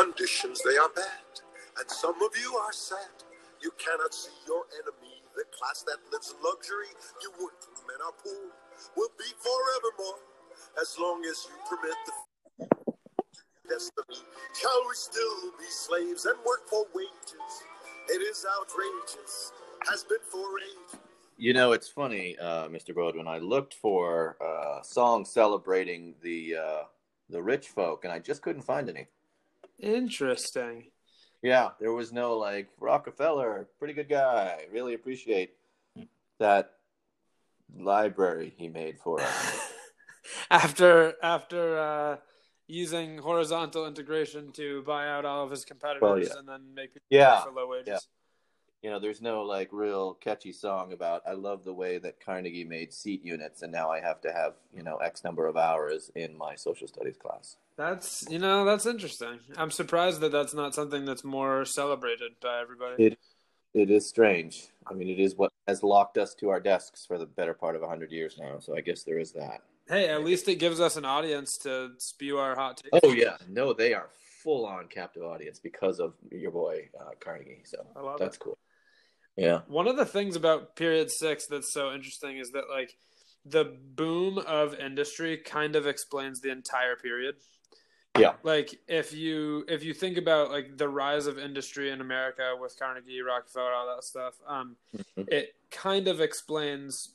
Conditions they are bad, and some of you are sad. You cannot see your enemy. The class that lives in luxury, you workmen are poor, will be forevermore, as long as you permit the destiny. Shall we still be slaves and work for wages? It is outrageous, has been for ages. You know, it's funny, uh, Mr. Baldwin. I looked for uh, songs celebrating the uh, the rich folk, and I just couldn't find any. Interesting. Yeah, there was no like Rockefeller, pretty good guy. Really appreciate that library he made for us. after after uh, using horizontal integration to buy out all of his competitors Well, yeah. and then make people Yeah, for low wages. yeah. You know, there's no like real catchy song about I love the way that Carnegie made seat units and now I have to have, you know, X number of hours in my social studies class. That's you know that's interesting. I'm surprised that that's not something that's more celebrated by everybody. It it is strange. I mean, it is what has locked us to our desks for the better part of 100 years now, so I guess there is that. Hey, at least it gives us an audience to spew our hot takes. Oh yeah, no, they are full on captive audience because of your boy uh, Carnegie. So I love that's cool. Yeah, One of the things about period six that's so interesting is that like the boom of industry kind of explains the entire period. Yeah. Like if you if you think about like the rise of industry in America with Carnegie, Rockefeller, all that stuff, um, Mhm. it kind of explains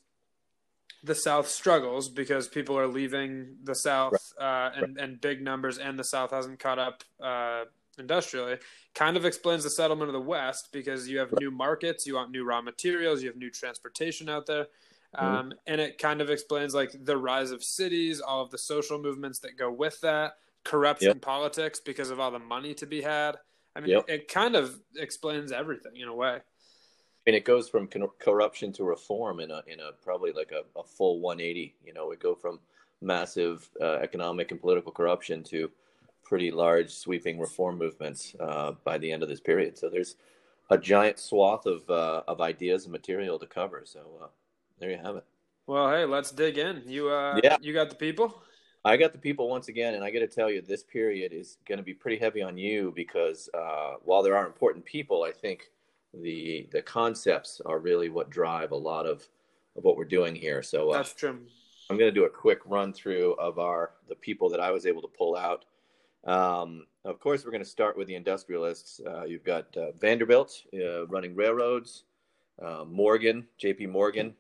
the South struggles because people are leaving the South uh, and and big numbers, and the South hasn't caught up uh, industrially. Kind of explains the settlement of the West because you have new markets, you want new raw materials, you have new transportation out there. Um, and it kind of explains like the rise of cities, all of the social movements that go with that, corruption Yep. politics because of all the money to be had. I mean, Yep. it kind of explains everything in a way. I mean, it goes from corruption to reform in a in a probably like a, a full 180. You know, we go from massive uh, economic and political corruption to pretty large sweeping reform movements uh, by the end of this period. So there's a giant swath of uh, of ideas and material to cover. So uh, there you have it. Well, hey, let's dig in. You, uh, Yeah. you got the people. I got the people once again, and I got to tell you, this period is going to be pretty heavy on you because uh, while there are important people, I think the the concepts are really what drive a lot of, of what we're doing here. So uh, That's true. I'm going to do a quick run through of our the people that I was able to pull out. Um, of course, we're going to start with the industrialists. Uh, you've got uh, Vanderbilt uh, running railroads, uh, Morgan, J.P. Morgan,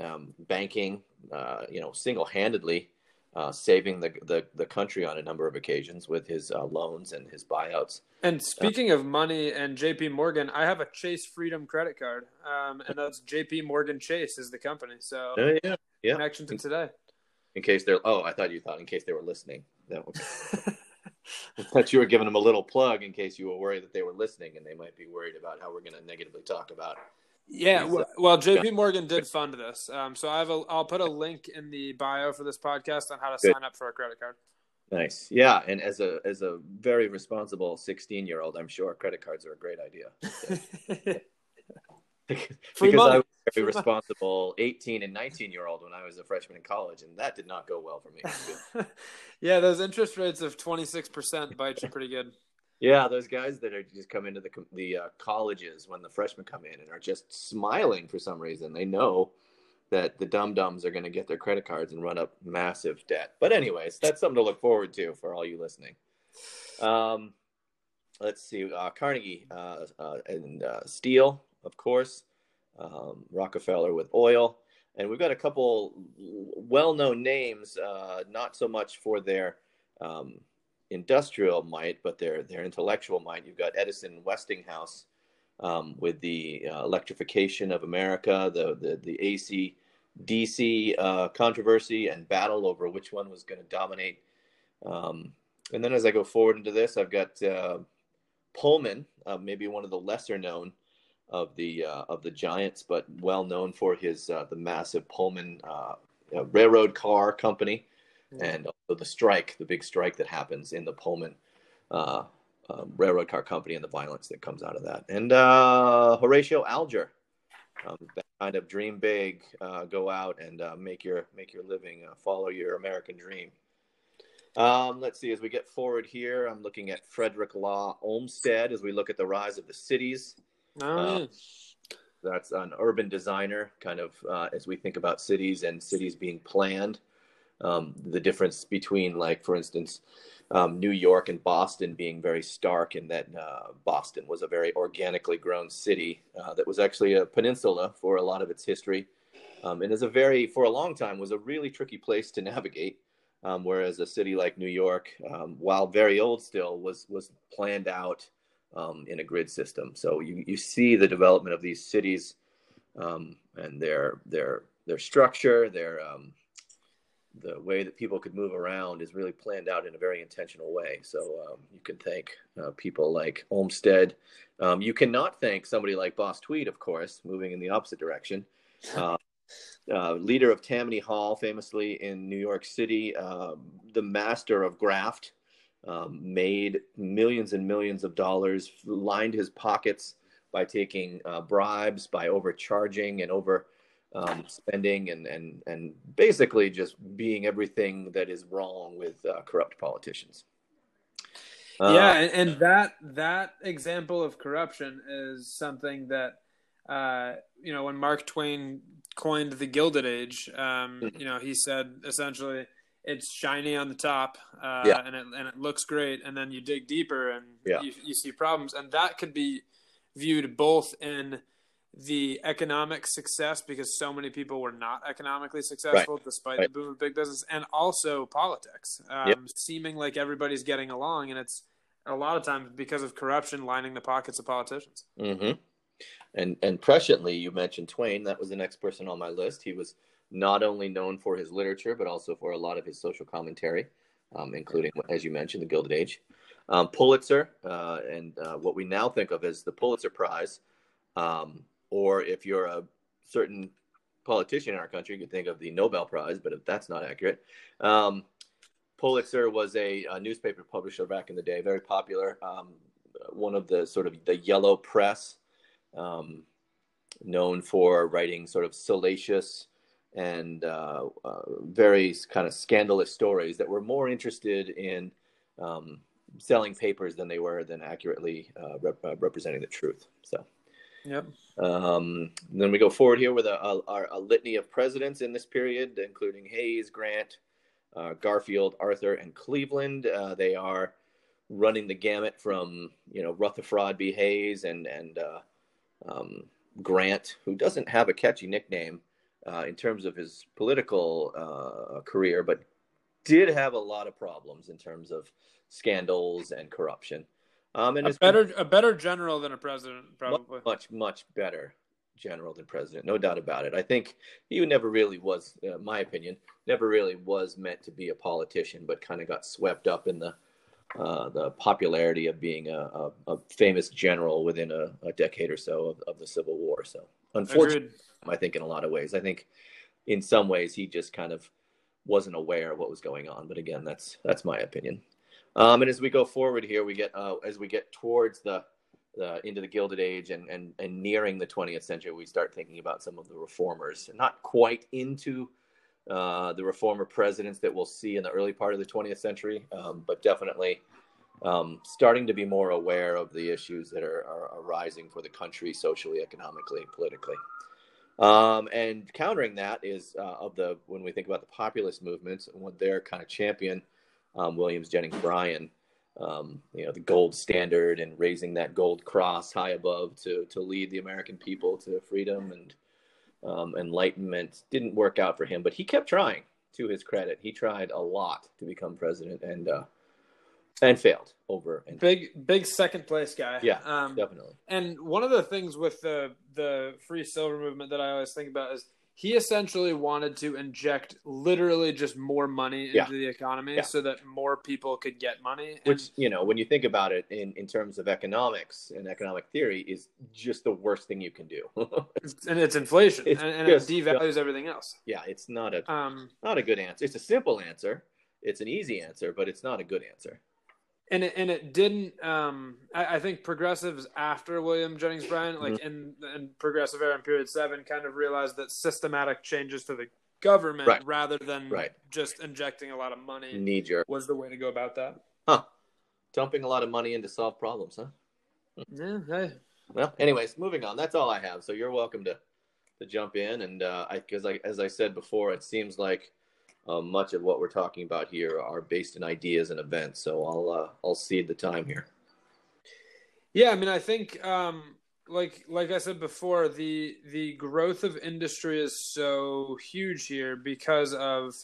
um, banking. Uh, you know, single-handedly uh, saving the, the the country on a number of occasions with his uh, loans and his buyouts. And speaking of money and JP Morgan, I have a Chase Freedom credit card, um, and that's JP Morgan Chase is the company. So Oh yeah, yeah. connection to today. In case they're oh, I thought you thought in case they were listening. That was, I thought you were giving them a little plug in case you were worried that they were listening and they might be worried about how we're going to negatively talk about. it. Yeah, He's, uh, well, JP Morgan did fund this, um, so I have a. I'll put a link in the bio for this podcast on how to Good. sign up for a credit card. Nice, yeah. And as a as a very responsible sixteen year old, I'm sure credit cards are a great idea. Because money. I was a very responsible 18 and 19 year old when I was a freshman in college, and that did not go well for me. yeah, those interest rates of twenty six percent bite you pretty good. Yeah, those guys that are just come into the the uh, colleges when the freshmen come in and are just smiling for some reason. They know that the dum dums are going to get their credit cards and run up massive debt. But anyways, that's something to look forward to for all you listening. Um, let's see, uh, Carnegie uh, uh, and uh, steel, of course. Um, Rockefeller with oil, and we've got a couple well-known names, uh, not so much for their um, industrial might, but their their intellectual might. You've got Edison Westinghouse um, with the uh, electrification of America, the the, the AC DC uh, controversy and battle over which one was going to dominate. Um, and then as I go forward into this, I've got uh, Pullman, uh, maybe one of the lesser known of the uh, of the giants, but well known for his uh, the massive Pullman uh, uh, railroad car company and also the strike, the big strike that happens in the Pullman uh, uh, railroad car company and the violence that comes out of that. And uh, Horatio Alger, um, that kind of dream big, uh, go out and uh, make your make your living, uh, follow your American dream. Um, let's see, as we get forward here, I'm looking at Frederick Law Olmsted as we look at the rise of the cities. Oh, Uh, yeah. That's an urban designer, kind of uh, as we think about cities and cities being planned. Um, the difference between, like, for instance, um, New York and Boston being very stark in that uh, Boston was a very organically grown city uh, that was actually a peninsula for a lot of its history. Um, and is a very, for a long time, was a really tricky place to navigate. Um, whereas a city like New York, um, while very old still, was was planned out um, in a grid system. So you, you see the development of these cities um, and their their their structure, their um, the way that people could move around is really planned out in a very intentional way. So um, you can thank uh, people like Olmsted. Um, you cannot thank somebody like Boss Tweed, of course, moving in the opposite direction. Uh, uh, leader of Tammany Hall, famously in New York City, the master of graft, um, made millions and millions of dollars, lined his pockets by taking uh, bribes, by overcharging and over um, spending, and, and, and basically just being everything that is wrong with uh, corrupt politicians. Uh, yeah, and, and that that example of corruption is something that uh, you know when Mark Twain coined the Gilded Age, um, Mhm. you know he said essentially it's shiny on the top uh, Yeah. and it and it looks great, and then you dig deeper and Yeah. you, you see problems, and that could be viewed both in the economic success because so many people were not economically successful despite Right. the boom of big business and also politics um, Yep. seeming like everybody's getting along and it's a lot of times because of corruption lining the pockets of politicians hmm And and presciently, you mentioned Twain. That was the next person on my list. He was not only known for his literature, but also for a lot of his social commentary, um, including, as you mentioned, the Gilded Age, um, Pulitzer, uh, and uh, what we now think of as the Pulitzer Prize. Um, or if you're a certain politician in our country, you could think of the Nobel Prize, but if that's not accurate. Um, Pulitzer was a, a newspaper publisher back in the day, very popular. Um, one of the sort of the yellow press, um, known for writing sort of salacious and uh, uh, very kind of scandalous stories that were more interested in um, selling papers than they were than accurately uh, rep- uh, representing the truth. So. yep Um, then we go forward here with a, a, a litany of presidents in this period, including Hayes, Grant, uh, Garfield, Arthur, and Cleveland. Uh, they are running the gamut from you know Rutherford B. Hayes and and uh, um, Grant, who doesn't have a catchy nickname uh, in terms of his political uh, career, but did have a lot of problems in terms of scandals and corruption. Um, and a better a better general than a president probably much, much, much better general than president, no doubt about it. I think he never really was, uh, my opinion, never really was meant to be a politician, but kind of got swept up in the uh, the popularity of being a, a, a famous general within a, a decade or so of, of the Civil War. So, unfortunately, Agreed. I think in a lot of ways, I think in some ways he just kind of wasn't aware of what was going on. But again, that's that's my opinion. Um, and as we go forward here, we get uh, as we get towards the uh, into the Gilded Age and, and and nearing the 20th century, we start thinking about some of the reformers. Not quite into uh, the reformer presidents that we'll see in the early part of the 20th century, um, but definitely um, starting to be more aware of the issues that are, are arising for the country socially, economically, politically. Um, and countering that is uh, of the when we think about the populist movements and what their kind of champion, um, Williams Jennings Bryan, um, you know, the gold standard and raising that gold cross high above to to lead the American people to freedom and um, enlightenment didn't work out for him, but he kept trying. To his credit, he tried a lot to become president and uh, and failed over and big big second place guy Yeah. um, definitely. And one of the things with the the free silver movement that I always think about is he essentially wanted to inject literally just more money into Yeah. the economy Yeah. so that more people could get money. And which you know when you think about it in, in terms of economics and economic theory is just the worst thing you can do and it's inflation It's and, and it devalues everything else. yeah it's not a Um, not a good answer it's a simple answer it's an easy answer but it's not a good answer and it and it didn't. Um, I, I think progressives after William Jennings Bryan, like Mm-hmm. in in progressive era in period seven, kind of realized that systematic changes to the government Right. rather than Right. just injecting a lot of money Knee jerk. was the way to go about that. Huh. Dumping a lot of money in to solve problems, huh? Yeah, hey. Well, anyways, moving on. That's all I have. So you're welcome to to jump in, and uh, I because I, as I said before, it seems like uh, much of what we're talking about here are based in ideas and events. So I'll uh, I'll cede the time here. Yeah, I mean, I think, um, like like I said before, the the growth of industry is so huge here because of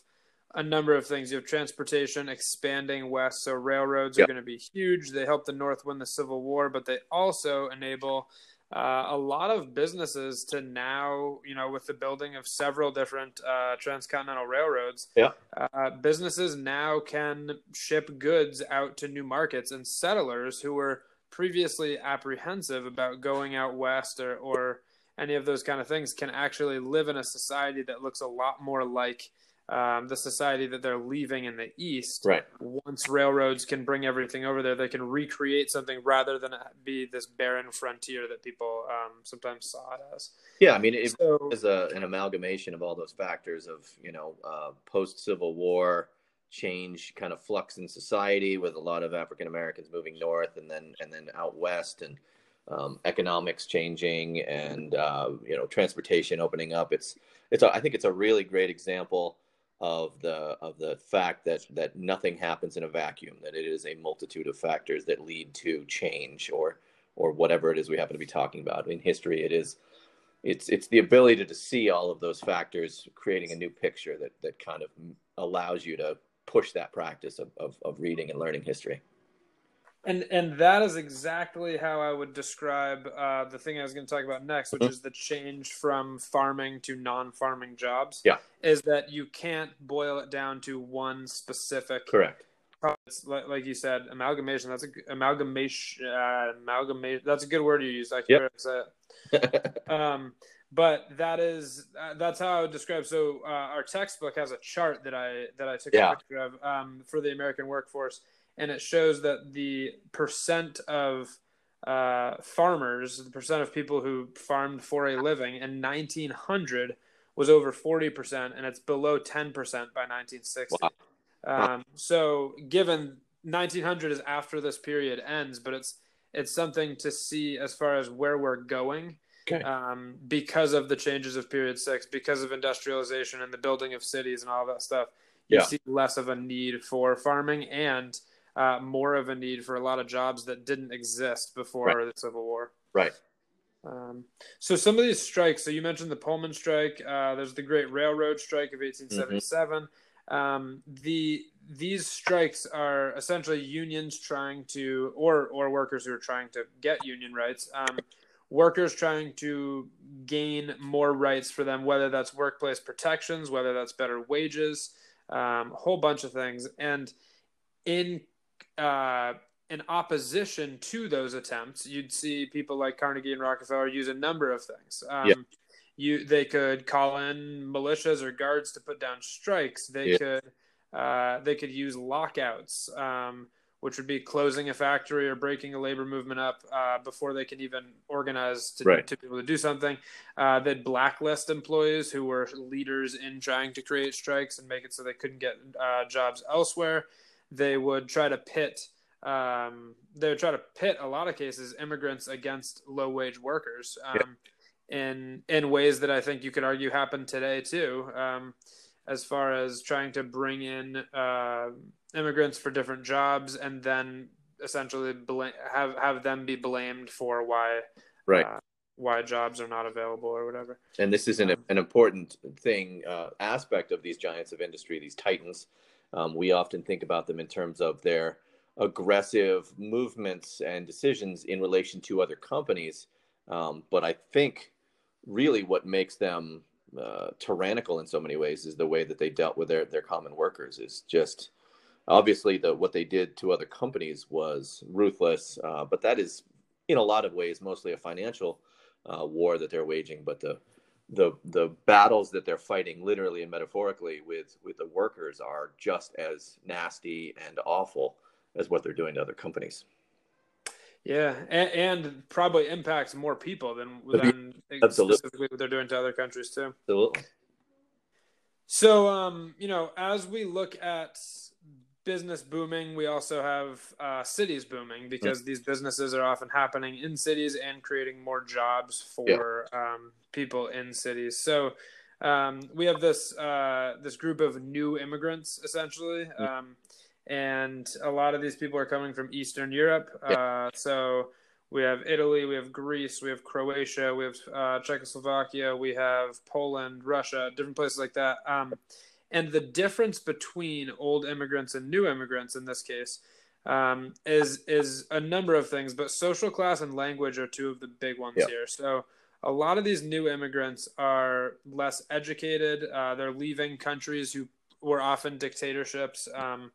a number of things. You have transportation expanding west, so railroads are going to be huge. They helped the North win the Civil War, but they also enable uh, a lot of businesses to now, you know, with the building of several different uh, transcontinental railroads, Yeah. uh, businesses now can ship goods out to new markets, and settlers who were previously apprehensive about going out west or, or any of those kind of things can actually live in a society that looks a lot more like um, the society that they're leaving in the east. Right. Once railroads can bring everything over there, they can recreate something rather than be this barren frontier that people um, sometimes saw it as. Yeah, I mean, it So, is a, an amalgamation of all those factors of you know uh, post Civil War change, kind of flux in society with a lot of African Americans moving north and then and then out west, and um, economics changing, and uh, you know transportation opening up. It's it's a, I think it's a really great example of the of the fact that that nothing happens in a vacuum. That it is a multitude of factors that lead to change or or whatever it is we happen to be talking about. In history, it is it's it's the ability to see all of those factors creating a new picture that that kind of allows you to push that practice of, of, of reading and learning history and and that is exactly how I would describe uh, the thing I was going to talk about next, which Mhm. is the change from farming to non-farming jobs. Yeah. is that you can't boil it down to one specific correct like, like you said, amalgamation. That's a amalgamation. Uh, amalgamation. That's a good word you use. I can Yep. say it. Um, but that is uh, that's how I would describe. So uh, our textbook has a chart that I that I took Yeah. a picture of um, for the American workforce, and it shows that the percent of uh, farmers, the percent of people who farmed for a living in 1900 was over 40 percent, and it's below 10 percent by 1960. Wow. Um, so given 1900 is after this period ends, but it's it's something to see as far as where we're going Okay. um, because of the changes of period six, because of industrialization and the building of cities and all that stuff. You Yeah. see less of a need for farming and uh, more of a need for a lot of jobs that didn't exist before Right. the Civil War. right Um, so some of these strikes. So you mentioned the Pullman strike. Uh, there's the Great Railroad Strike of 1877. Um, the these strikes are essentially unions trying to, or or workers who are trying to get union rights. Um, workers trying to gain more rights for them, whether that's workplace protections, whether that's better wages, um, a whole bunch of things. And in uh, in opposition to those attempts, you'd see people like Carnegie and Rockefeller use a number of things. Um, Yeah. You they could call in militias or guards to put down strikes. They Yeah. could uh, they could use lockouts, um, which would be closing a factory or breaking a labor movement up uh, before they can even organize to, Right. to be able to do something. Uh, they'd blacklist employees who were leaders in trying to create strikes and make it so they couldn't get uh, jobs elsewhere. They would try to pit. Um, they would try to pit a lot of cases immigrants against low wage workers um, in in ways that I think you could argue happen today too. Um, as far as trying to bring in uh, immigrants for different jobs and then essentially bla- have have them be blamed for why right uh, why jobs are not available or whatever. and this is an, an important thing uh, aspect of these giants of industry these titans um, we often think about them in terms of their aggressive movements and decisions in relation to other companies. Um, but i think really what makes them uh, tyrannical in so many ways is the way that they dealt with their, their common workers is just obviously the what they did to other companies was ruthless uh, but that is in a lot of ways mostly a financial uh, war that they're waging but the the the battles that they're fighting literally and metaphorically with with the workers are just as nasty and awful as what they're doing to other companies Yeah, and, and probably impacts more people than than absolutely. specifically what they're doing to other countries too. absolutely So, um, you know, as we look at business booming, we also have uh, cities booming because these businesses are often happening in cities and creating more jobs for yeah. um, people in cities. So um, we have this uh, this group of new immigrants essentially, um, and a lot of these people are coming from Eastern Europe. Uh, so we have Italy, we have Greece, we have Croatia, we have uh, Czechoslovakia, we have Poland, Russia, different places like that. And the difference between old immigrants and new immigrants in this case um, is is a number of things, but social class and language are two of the big ones yep. here. So a lot of these new immigrants are less educated. Uh, they're leaving countries who were often dictatorships um,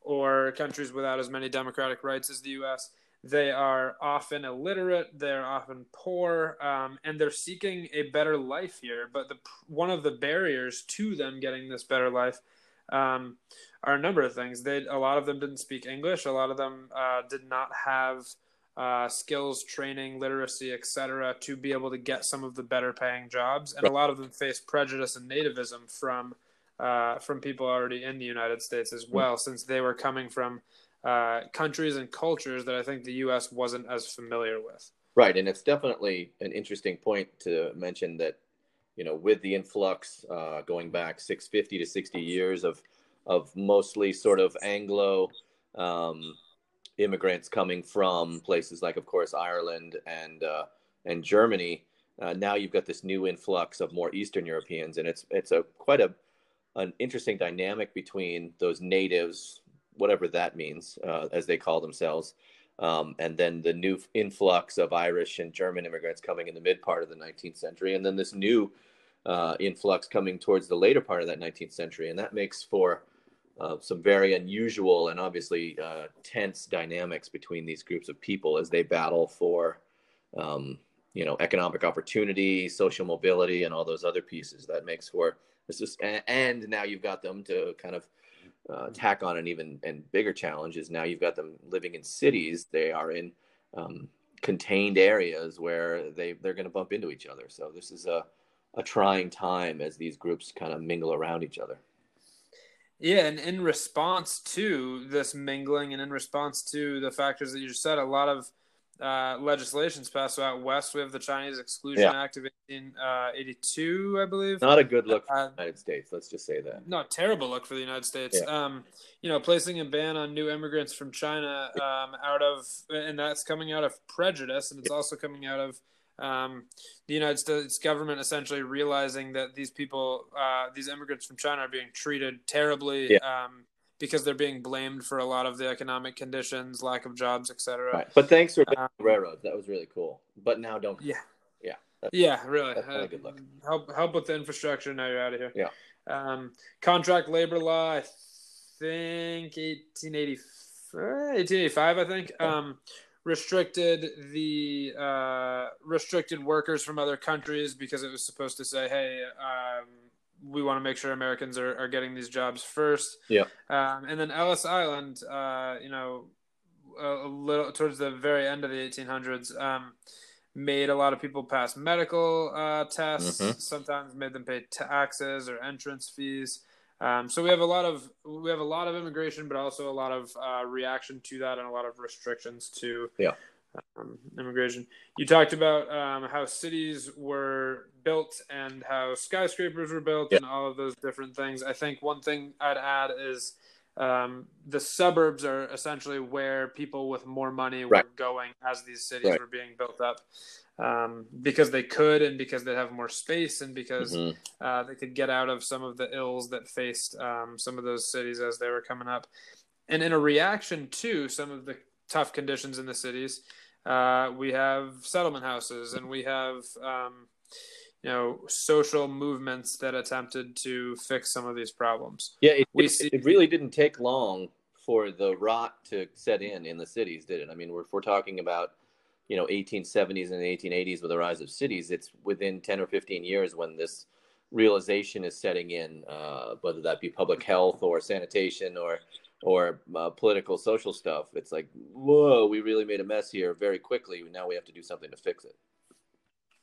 or countries without as many democratic rights as the U.S. They are often illiterate. They're often poor, um, and they're seeking a better life here. But the one of the barriers to them getting this better life um, are a number of things. They a lot of them didn't speak English. A lot of them uh, did not have uh, skills, training, literacy, etc., to be able to get some of the better paying jobs. And a lot of them face prejudice and nativism from uh, from people already in the United States as well, since they were coming from uh, countries and cultures that I think the U.S. wasn't as familiar with. Right, and it's definitely an interesting point to mention that you know with the influx uh, going back 650 to 60 years of of mostly sort of Anglo um, immigrants coming from places like, of course, Ireland and uh, and Germany. Uh, now you've got this new influx of more Eastern Europeans, and it's it's a quite a an interesting dynamic between those natives whatever that means, uh, as they call themselves. Um, and then the new influx of Irish and German immigrants coming in the mid part of the 19th century, and then this new uh, influx coming towards the later part of that 19th century, and that makes for uh, some very unusual and obviously uh, tense dynamics between these groups of people as they battle for, um, you know, economic opportunity, social mobility, and all those other pieces. That makes for this is, and now you've got them to kind of uh, tack on an even and bigger challenge is now you've got them living in cities. They are in um, contained areas where they they're going to bump into each other. So this is a a trying time as these groups kind of mingle around each other. Yeah, and in response to this mingling, and in response to the factors that you just said, a lot of uh, legislations passed. So out west, we have the Chinese Exclusion yeah. Act of 1882, uh, I believe. Not a good look for uh, the United States. Let's just say that. Not terrible look for the United States. Yeah. Um, you know, placing a ban on new immigrants from China um, out of, and that's coming out of prejudice, and it's also coming out of um, the United States government essentially realizing that these people, uh, these immigrants from China, are being treated terribly. Yeah. Um, because they're being blamed for a lot of the economic conditions, lack of jobs, etc. Right. But thanks for um, railroads. That was really cool. But now don't. Yeah. Yeah. yeah. Really. Uh, good. Help help with the infrastructure. Now you're out of here. Yeah. Um, contract labor law. I think 1880, 1885. I think. Um, restricted the uh, restricted workers from other countries because it was supposed to say, hey. Um, we want to make sure Americans are, are getting these jobs first. Yeah. Um, and then Ellis Island, uh, you know, a, a, little towards the very end of the 1800s, um, made a lot of people pass medical uh, tests. Mm-hmm. Sometimes made them pay taxes or entrance fees. Um, so we have a lot of we have a lot of immigration, but also a lot of uh, reaction to that and a lot of restrictions to yeah um, immigration. You talked about um, how cities were built and how skyscrapers were built and all of those different things. I think one thing I'd add is um, the suburbs are essentially where people with more money were going as these cities right. were being built up. Um, because they could, and because they have more space, and because mm-hmm. uh, they could get out of some of the ills that faced um, some of those cities as they were coming up. And in a reaction to some of the tough conditions in the cities, uh, we have settlement houses, and we have um, you know social movements that attempted to fix some of these problems. Yeah, it, we it, see- it really didn't take long for the rot to set in in the cities, did it? I mean, if we're talking about you know 1870s and 1880s with the rise of cities, it's within 10 or 15 years when this realization is setting in, uh, whether that be public health or sanitation or or uh, political social stuff it's like whoa we really made a mess here very quickly now we have to do something to fix it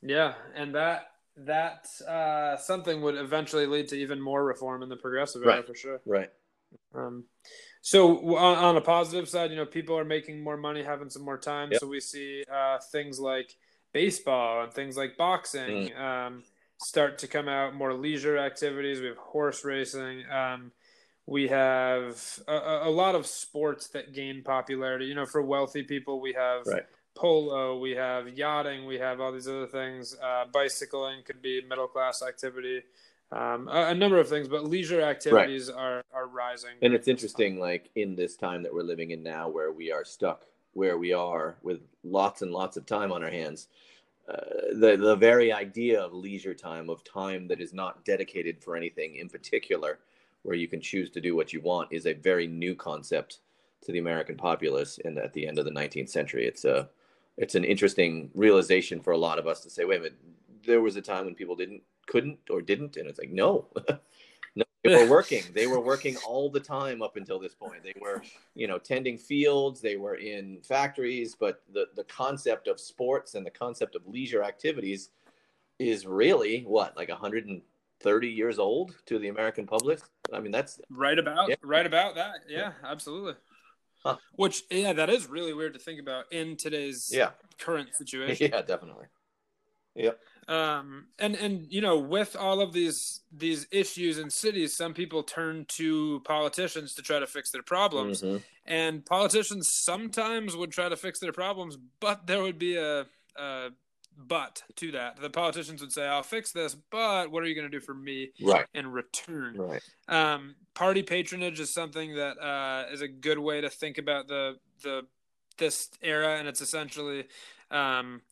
yeah and that that uh, something would eventually lead to even more reform in the progressive era Right. for sure. Right. Um, so on, on a positive side, you know, people are making more money, having some more time. Yep. So we see uh, things like baseball and things like boxing Mm. um, start to come out. More leisure activities. We have horse racing. Um, we have a, a lot of sports that gain popularity. You know, for wealthy people, we have Right. polo, we have yachting, we have all these other things. Uh, bicycling could be middle class activity. Um, a, a number of things, but leisure activities are, are rising. And it's interesting, like in this time that we're living in now, where we are stuck where we are with lots and lots of time on our hands. Uh, the the very idea of leisure time, of time that is not dedicated for anything in particular, where you can choose to do what you want, is a very new concept to the American populace. And at the end of the 19th century, it's a it's an interesting realization for a lot of us to say, wait a minute, there was a time when people didn't couldn't or didn't, and it's like no. No, they were working. They were working all the time up until this point. They were, you know, tending fields. They were in factories. But the the concept of sports and the concept of leisure activities is really what, like 130 years old to the American public. I mean, that's Right about Yeah. right about that. Yeah, absolutely. Huh. Which yeah, that is really weird to think about in today's yeah, current situation. yeah, definitely. Yep. Um, and and you know, with all of these these issues in cities, some people turn to politicians to try to fix their problems. Mhm. And politicians sometimes would try to fix their problems, but there would be a, a but to that. The politicians would say, "I'll fix this, but what are you going to do for me Right. in return?" Right. um, party patronage is something that uh, is a good way to think about the the this era, and it's essentially um,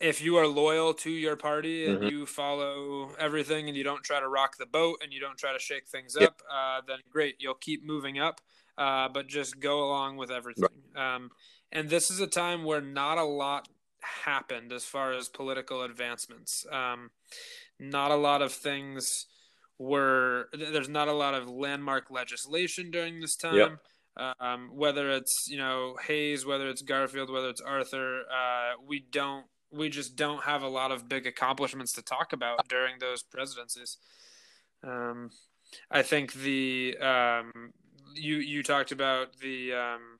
if you are loyal to your party and Mhm. you follow everything, and you don't try to rock the boat and you don't try to shake things Yep. up, uh, then great, you'll keep moving up. Uh, but just go along with everything. Um, and this is a time where not a lot happened as far as political advancements. Um, not a lot of things were there's not a lot of landmark legislation during this time. Um, whether it's you know Hayes, whether it's Garfield, whether it's Arthur, uh, we don't we just don't have a lot of big accomplishments to talk about during those presidencies. Um, I think the um, you you talked about the um,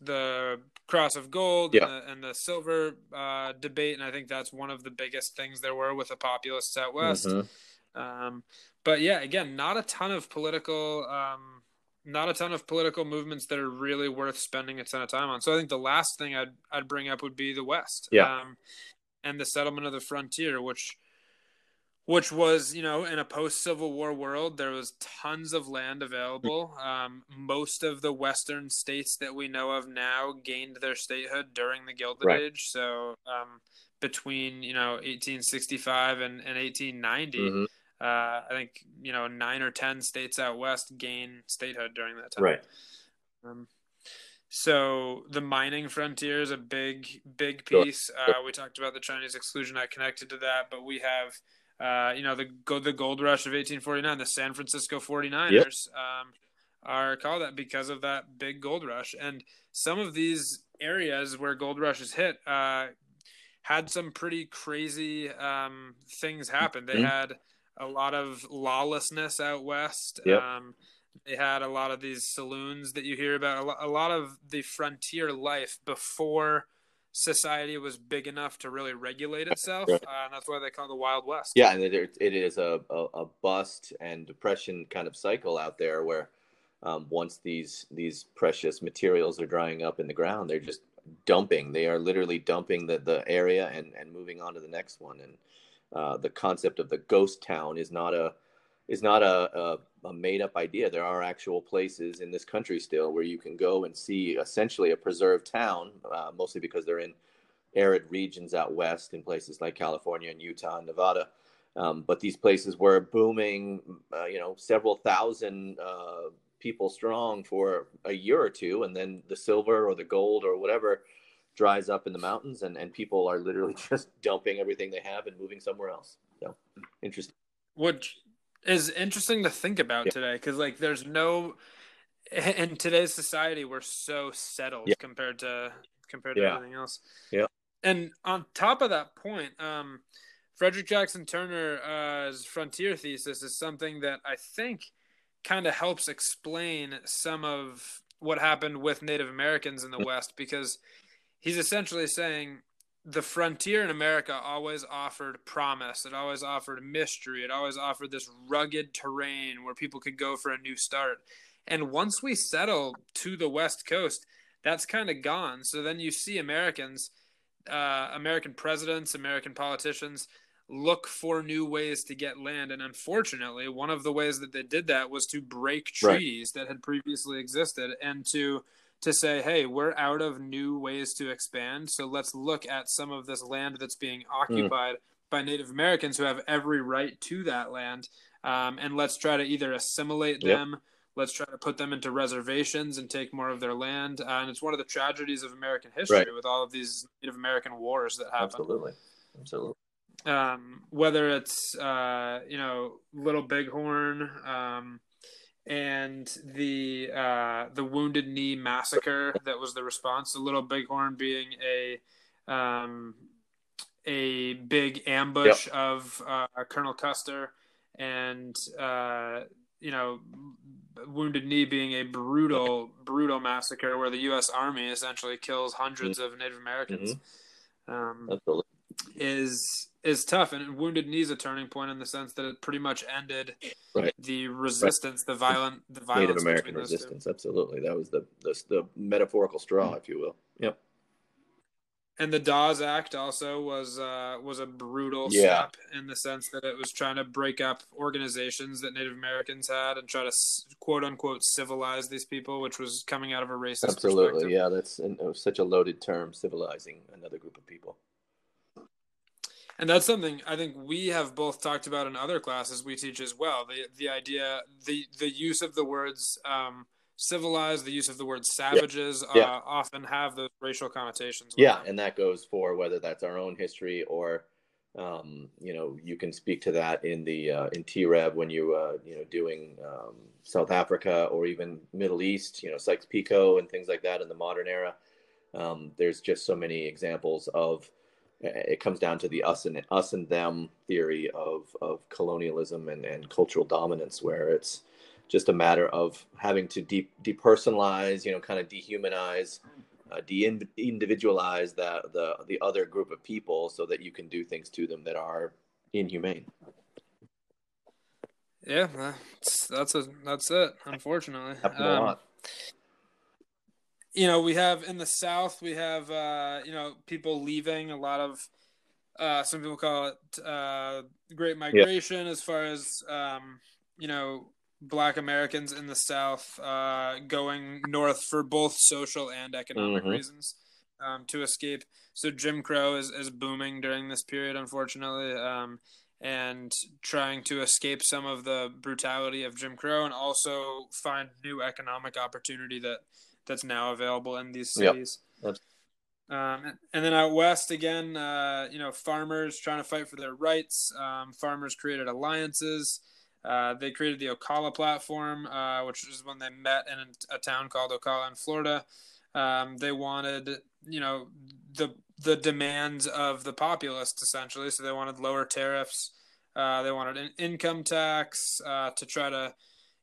the cross of gold Yeah. and, the, and the silver uh, debate, and I think that's one of the biggest things there were with the populists out west. Mhm. Um, but yeah, again, not a ton of political, um, not a ton of political movements that are really worth spending a ton of time on. So I think the last thing I'd I'd bring up would be the West, Yeah. um, and the settlement of the frontier, which which was you know in a post Civil War world, there was tons of land available. Um, most of the Western states that we know of now gained their statehood during the Gilded Right. Age. So um, between you know 1865 and, and 1890 Mhm. uh, I think you know nine or ten states out west gain statehood during that time. Right. Um, so the mining frontier is a big, big piece. Uh, we talked about the Chinese Exclusion Act connected to that, but we have, uh, you know, the go- the gold rush of 1849, the San Francisco 49ers um, are called that because of that big gold rush. And some of these areas where gold rushes hit uh, had some pretty crazy um, things happen. They Mhm. had a lot of lawlessness out west. Yep. Um, they had a lot of these saloons that you hear about. A lot of the frontier life before society was big enough to really regulate itself, uh, and that's why they call it the Wild West. Yeah, and it, it is a, a, a bust and depression kind of cycle out there where um, once these these precious materials are drying up in the ground, they're just dumping. They are literally dumping the, the area and, and moving on to the next one. And uh, the concept of the ghost town is not a is not a, a, a made up idea. There are actual places in this country still where you can go and see essentially a preserved town, uh, mostly because they're in arid regions out west in places like California and Utah and Nevada. Um, but these places were booming, uh, you know, several thousand uh, people strong for a year or two, and then the silver or the gold or whatever dries up in the mountains, and, and people are literally just dumping everything they have and moving somewhere else. So interesting. which is interesting to think about Yeah. today because like there's no in today's society we're so settled Yeah. compared to compared to Yeah. everything else Yeah. and on top of that point um Frederick Jackson Turner's frontier thesis is something that I think kind of helps explain some of what happened with Native Americans in the West because he's essentially saying the frontier in America always offered promise. It always offered mystery. It always offered this rugged terrain where people could go for a new start. And once we settle to the West Coast, that's kind of gone. So then you see Americans, uh, American presidents, American politicians look for new ways to get land. And unfortunately, one of the ways that they did that was to break treaties right. that had previously existed and to to say, hey, we're out of new ways to expand. So let's look at some of this land that's being occupied mm. by Native Americans who have every right to that land. Um, and let's try to either assimilate yep. them. Let's try to put them into reservations and take more of their land. Uh, and it's one of the tragedies of American history right. with all of these Native American wars that happen. Absolutely. Absolutely um, whether it's uh, you know Little Bighorn um, and the uh, the Wounded Knee massacre that was the response. The Little Bighorn being a um, a big ambush yep. of uh, Colonel Custer, and uh, you know Wounded Knee being a brutal brutal massacre where the U.S. Army essentially kills 100s mm-hmm. of Native Americans. Mm-hmm. Um, Absolutely. Is is tough, and Wounded Knee is a turning point in the sense that it pretty much ended right. the resistance, right. the violent, the violence Native American resistance. Absolutely, that was the, the the metaphorical straw, if you will. Yep. And the Dawes Act also was uh, was a brutal yeah. step in the sense that it was trying to break up organizations that Native Americans had and try to quote unquote civilize these people, which was coming out of a racist. Absolutely, yeah, that's an, such a loaded term, civilizing another group of people and that's something I think we have both talked about in other classes we teach as well. The the idea, the the use of the words um, civilized, the use of the word savages, yeah. Uh, often have those racial connotations. Yeah, them. and that goes for whether that's our own history or. Um, you know, you can speak to that in the uh, in TREV when you uh, you know doing um, South Africa or even Middle East. You know, Sykes-Picot and things like that in the modern era. Um, there's just so many examples of it comes down to the us and us and them theory of of colonialism and, and cultural dominance, where it's just a matter of having to de- depersonalize, you know, kind of dehumanize, uh, de-individualize that the the other group of people, so that you can do things to them that are inhumane. Yeah, that's that's a that's it. Unfortunately, um, you know, we have in the South, we have, uh, you know, people leaving a lot of, uh, some people call it, uh, great migration yeah. as far as, um, you know, black Americans in the South, uh, going north for both social and economic mm-hmm. reasons, um, to escape. So Jim Crow is, is booming during this period, unfortunately. Um, and trying to escape some of the brutality of Jim Crow and also find new economic opportunity that, that's now available in these cities. Yep. Um, and then out west again, uh, you know, farmers trying to fight for their rights. Um, farmers created alliances. Uh, they created the Ocala platform, uh, which is when they met in a, a town called Ocala in Florida. Um, they wanted, you know, the the demands of the populace essentially. So they wanted lower tariffs. Uh, they wanted an income tax uh, to try to,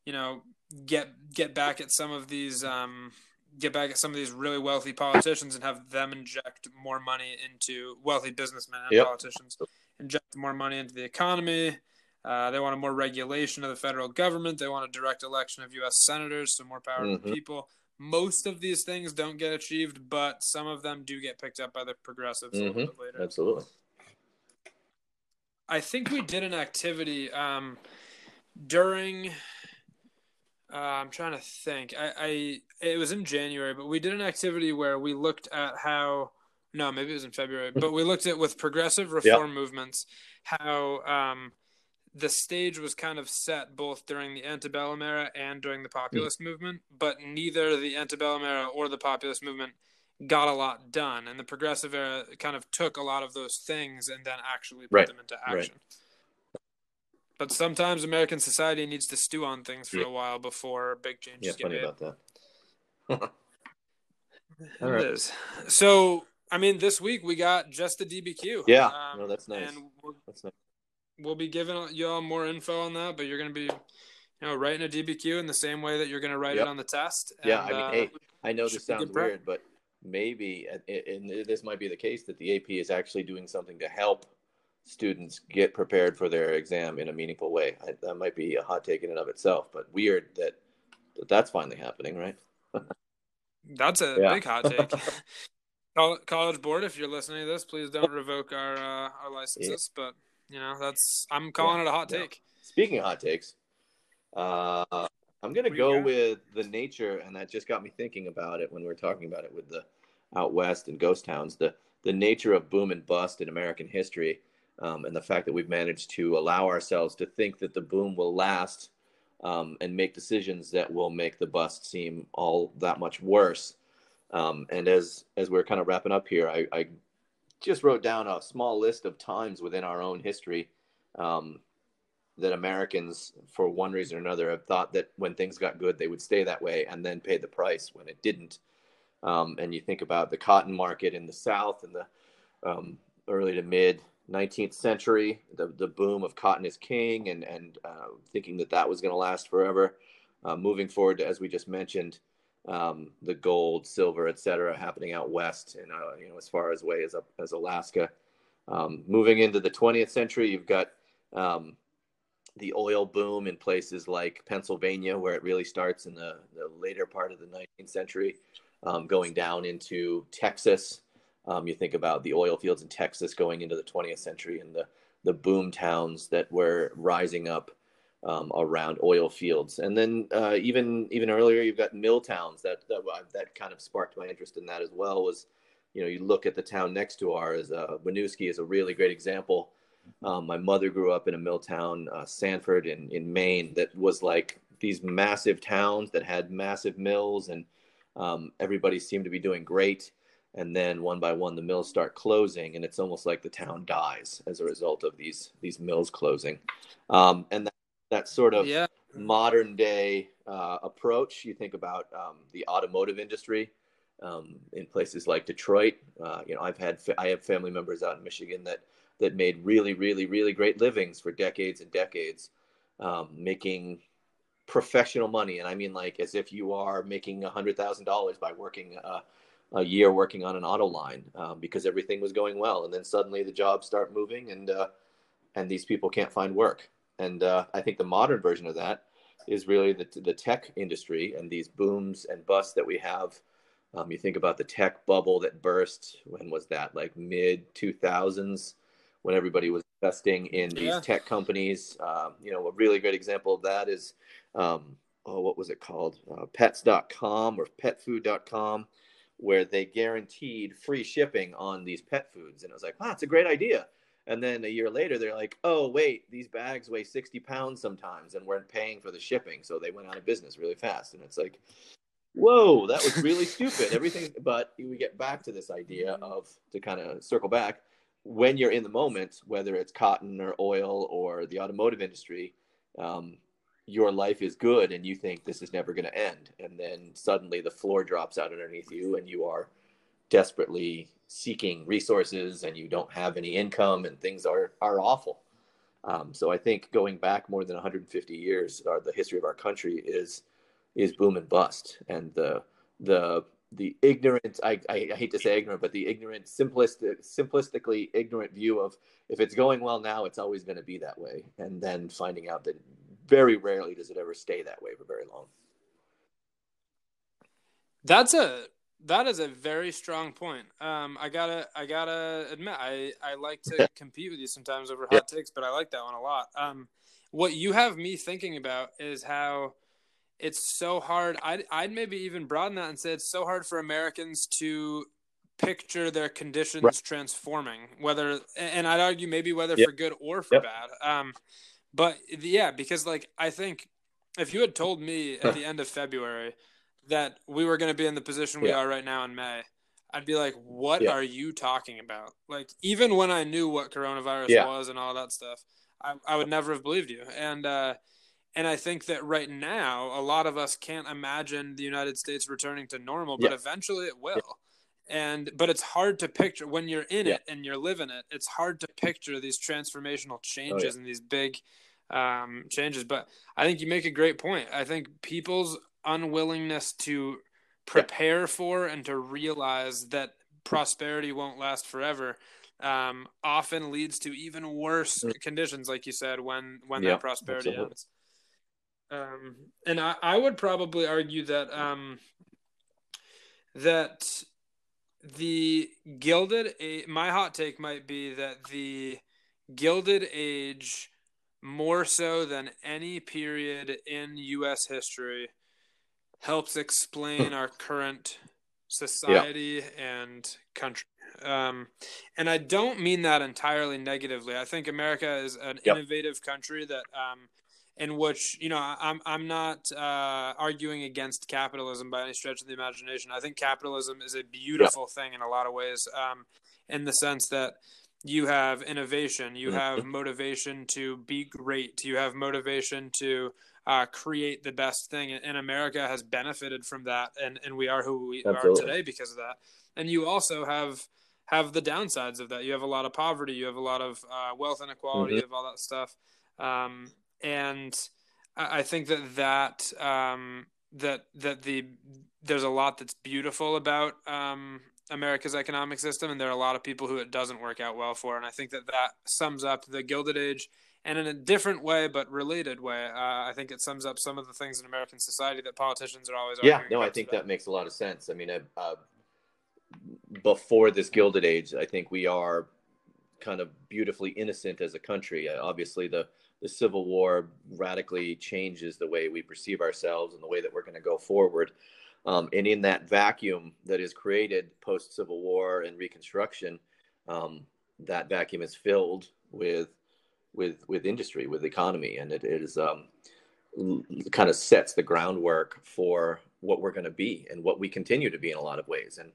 you know, get get back at some of these um, get back at some of these really wealthy politicians and have them inject more money into wealthy businessmen and yep. politicians inject more money into the economy. Uh, they wanted more regulation of the federal government. They want a direct election of U.S. senators, so more power mm-hmm. to the people. Most of these things don't get achieved, but some of them do get picked up by the progressives mm-hmm. a little bit later. Absolutely. I think we did an activity um, during uh, I'm trying to think. I, I it was in January, but we did an activity where we looked at how. No, maybe it was in February, but we looked at with progressive reform yep. movements how um, the stage was kind of set both during the antebellum era and during the populist mm. movement, but neither the antebellum era or the populist movement got a lot done, and the progressive era kind of took a lot of those things and then actually put right. them into action. Right. But sometimes American society needs to stew on things for yeah. a while before big changes yeah, funny made. about that. it right. is. So I mean, this week we got just the DBQ. Yeah, Um, no, that's nice. And we'll, That's nice. we'll be giving you all more info on that, but you're going to be, you know, writing a DBQ in the same way that you're going to write Yep. it on the test. Yeah, And, I mean, uh, hey, I know this sounds weird, but maybe, and this might be the case, that the AP is actually doing something to help students get prepared for their exam in a meaningful way. I, that might be a hot take in and of itself, but weird that, that that's finally happening, right? That's a Yeah. big hot take. College board, if you're listening to this, please don't revoke our uh, our licenses. But you know, that's I'm calling it a hot Yeah. take. Speaking of hot takes, uh, I'm gonna What do you go with the nature, and that just got me thinking about it when we were talking about it with the out west and ghost towns. The the nature of boom and bust in American history, um, and the fact that we've managed to allow ourselves to think that the boom will last, um, and make decisions that will make the bust seem all that much worse. Um, and as as we're kind of wrapping up here, I, I just wrote down a small list of times within our own history um, that Americans, for one reason or another, have thought that when things got good, they would stay that way and then pay the price when it didn't. Um, and you think about the cotton market in the South in the um, early to mid 19th century, the, the boom of cotton is king, and, and uh, thinking that that was going to last forever. Uh, moving forward, to, as we just mentioned, um, the gold, silver, et cetera, happening out west, and uh, you know, as far as way as up as Alaska. Um, moving into the 20th century, you've got um, the oil boom in places like Pennsylvania, where it really starts in the, the later part of the 19th century, um, going down into Texas. Um, you think about the oil fields in Texas going into the 20th century and the, the boom towns that were rising up um, around oil fields. And then uh, even even earlier, you've got mill towns that, that that kind of sparked my interest in that as well. Was you know you look at the town next to ours, uh, Winooski is a really great example. Um, my mother grew up in a mill town, uh, Sanford in, in Maine, that was like these massive towns that had massive mills, and um, everybody seemed to be doing great. And then one by one, the mills start closing, and it's almost like the town dies as a result of these these mills closing. Um, and that, that sort of Yeah. modern day uh, approach. You think about um, the automotive industry um, in places like Detroit. Uh, you know, I've had fa- I have family members out in Michigan that that made really, really, really great livings for decades and decades, um, making professional money. And I mean, like as if you are making a hundred thousand dollars by working a, a year working on an auto line um, because everything was going well, and then suddenly the jobs start moving, and uh, and these people can't find work. And uh, I think the modern version of that is really the, the tech industry and these booms and busts that we have. Um, you think about the tech bubble that burst. When was that? Like mid 2000s, when everybody was investing in these Yeah. tech companies. Um, you know, a really great example of that is, um, oh, what was it called? Uh, pets.com or petfood.com, where they guaranteed free shipping on these pet foods. And I was like, wow, that's a great idea. And then a year later, they're like, oh, wait, these bags weigh 60 pounds sometimes and we're paying for the shipping. So they went out of business really fast. And it's like, whoa, that was really stupid. Everything, but we get back to this idea of to kind of circle back when you're in the moment, whether it's cotton or oil or the automotive industry, um, your life is good and you think this is never going to end. And then suddenly the floor drops out underneath you and you are desperately seeking resources and you don't have any income and things are, are awful. Um, so I think going back more than 150 years, or the history of our country is is boom and bust, and the the the ignorant I, I hate to say ignorant, but the ignorant, simplistic, simplistically ignorant view of if it's going well now, it's always going to be that way, and then finding out that very rarely does it ever stay that way for very long. That's a that is a very strong point. Um, I gotta I gotta admit I I like to compete with you sometimes over hot takes, but I like that one a lot. Um, what you have me thinking about is how it's so hard. I'd I'd maybe even broaden that and say it's so hard for Americans to picture their conditions Right. transforming, whether and I'd argue maybe whether Yep. for good or for Yep. bad. Um, but yeah, because like I think if you had told me at the end of February that we were going to be in the position we Yeah. are right now in May, I'd be like, "What Yeah. are you talking about?" Like even when I knew what coronavirus Yeah. was and all that stuff, I, I would never have believed you. And uh, and I think that right now, a lot of us can't imagine the United States returning to normal, but eventually it will. And but it's hard to picture when you're in yeah. it and you're living it it's hard to picture these transformational changes oh, yeah. and these big um, changes but i think you make a great point i think people's unwillingness to prepare yeah. for and to realize that prosperity won't last forever um, often leads to even worse mm. conditions like you said when when that prosperity absolutely. ends um, and I, I would probably argue that um, that the Gilded Age, my hot take might be that the Gilded Age, more so than any period in U.S. history, helps explain our current society yeah. and country. Um, and I don't mean that entirely negatively. I think America is an yep. innovative country that um, in which you know I'm I'm not uh, arguing against capitalism by any stretch of the imagination. I think capitalism is a beautiful yeah. thing in a lot of ways, um, in the sense that you have innovation, you mm-hmm. have motivation to be great, you have motivation to uh, create the best thing, and America has benefited from that, and and we are who we Absolutely. are today because of that. And you also have have the downsides of that. You have a lot of poverty, you have a lot of uh, wealth inequality, mm-hmm. you have all that stuff. Um, and I think that that um, that that the there's a lot that's beautiful about um, America's economic system, and there are a lot of people who it doesn't work out well for. And I think that that sums up the Gilded Age, and in a different way, but related way, uh, I think it sums up some of the things in American society that politicians are always. Yeah, no, I think about. that makes a lot of sense. I mean, uh, uh, before this Gilded Age, I think we are kind of beautifully innocent as a country. Uh, obviously, the the Civil War radically changes the way we perceive ourselves and the way that we're going to go forward. Um, and in that vacuum that is created post Civil War and Reconstruction, um, that vacuum is filled with with with industry, with economy, and it is um, kind of sets the groundwork for what we're going to be and what we continue to be in a lot of ways. And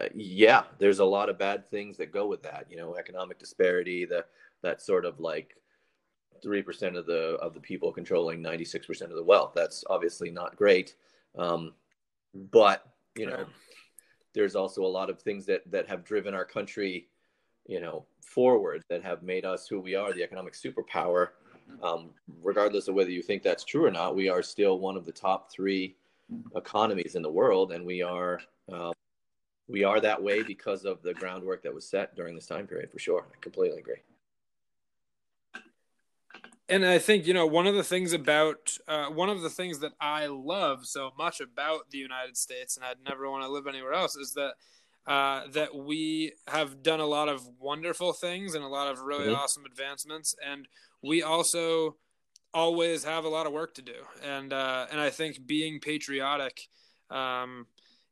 uh, yeah, there's a lot of bad things that go with that. You know, economic disparity, the that sort of like three percent of the of the people controlling ninety six percent of the wealth. That's obviously not great, um, but you know, there's also a lot of things that that have driven our country, you know, forward that have made us who we are, the economic superpower. Um, regardless of whether you think that's true or not, we are still one of the top three economies in the world, and we are. Um, we are that way because of the groundwork that was set during this time period, for sure. I completely agree and I think you know one of the things about uh, one of the things that I love so much about the United States, and I'd never want to live anywhere else, is that uh, that we have done a lot of wonderful things and a lot of really mm-hmm. awesome advancements, and we also always have a lot of work to do. And uh, and I think being patriotic, um,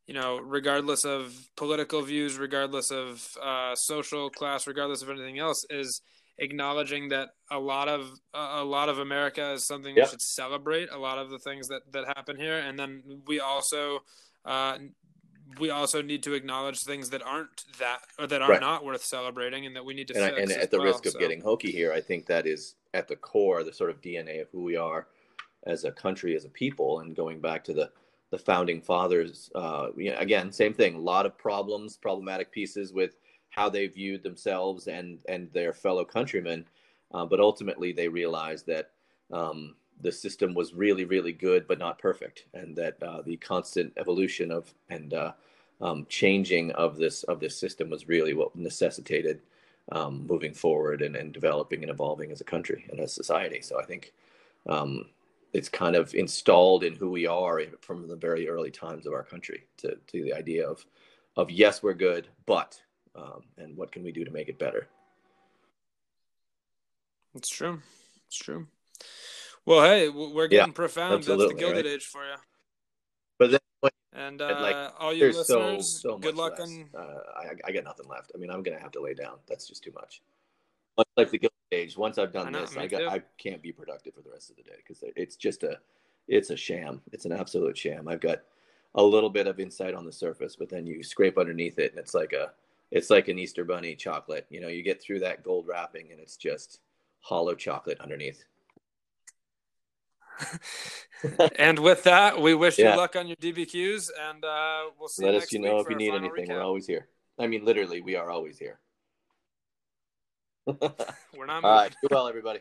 you know, regardless of political views, regardless of uh, social class, regardless of anything else, is acknowledging that a lot of a lot of America is something yeah. we should celebrate. A lot of the things that that happen here, and then we also uh, we also need to acknowledge things that aren't that or that are right. not worth celebrating, and that we need to. And, I, and at the well, risk of so. getting hokey here, I think that is at the core the sort of DNA of who we are as a country, as a people, and going back to the the founding fathers. Uh, again, same thing. A lot of problems, problematic pieces with how they viewed themselves and and their fellow countrymen, uh, but ultimately they realized that um, the system was really really good but not perfect, and that uh, the constant evolution of and uh, um, changing of this of this system was really what necessitated um, moving forward and, and developing and evolving as a country and as society. So I think um, it's kind of installed in who we are from the very early times of our country to, to the idea of of yes we're good but um, and what can we do to make it better? It's true. It's true. Well hey we're getting yeah, profound. That's the gilded right? age for you but then and uh, like, all you listeners so, so good luck less. on uh, I, I got nothing left. I mean i'm gonna have to lay down. That's just too much. Much like the gilded age once i've done I know, this i got i can't be productive for the rest of the day because it's just a it's a sham. It's an absolute sham. I've got a little bit of insight on the surface but then you scrape underneath it and it's like a it's like an Easter bunny chocolate. You know, you get through that gold wrapping and it's just hollow chocolate underneath. and with that, we wish Yeah. you luck on your DBQs, and uh, we'll see Let you us you know if you need anything. recap. We're always here. I mean, literally, we are always here. We're not All right. Do well, everybody.